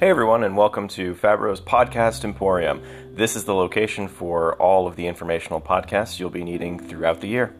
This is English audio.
Hey everyone, and welcome to Fabbro's Podcast Emporium. This is the location for all of the informational podcasts you'll be needing throughout the year.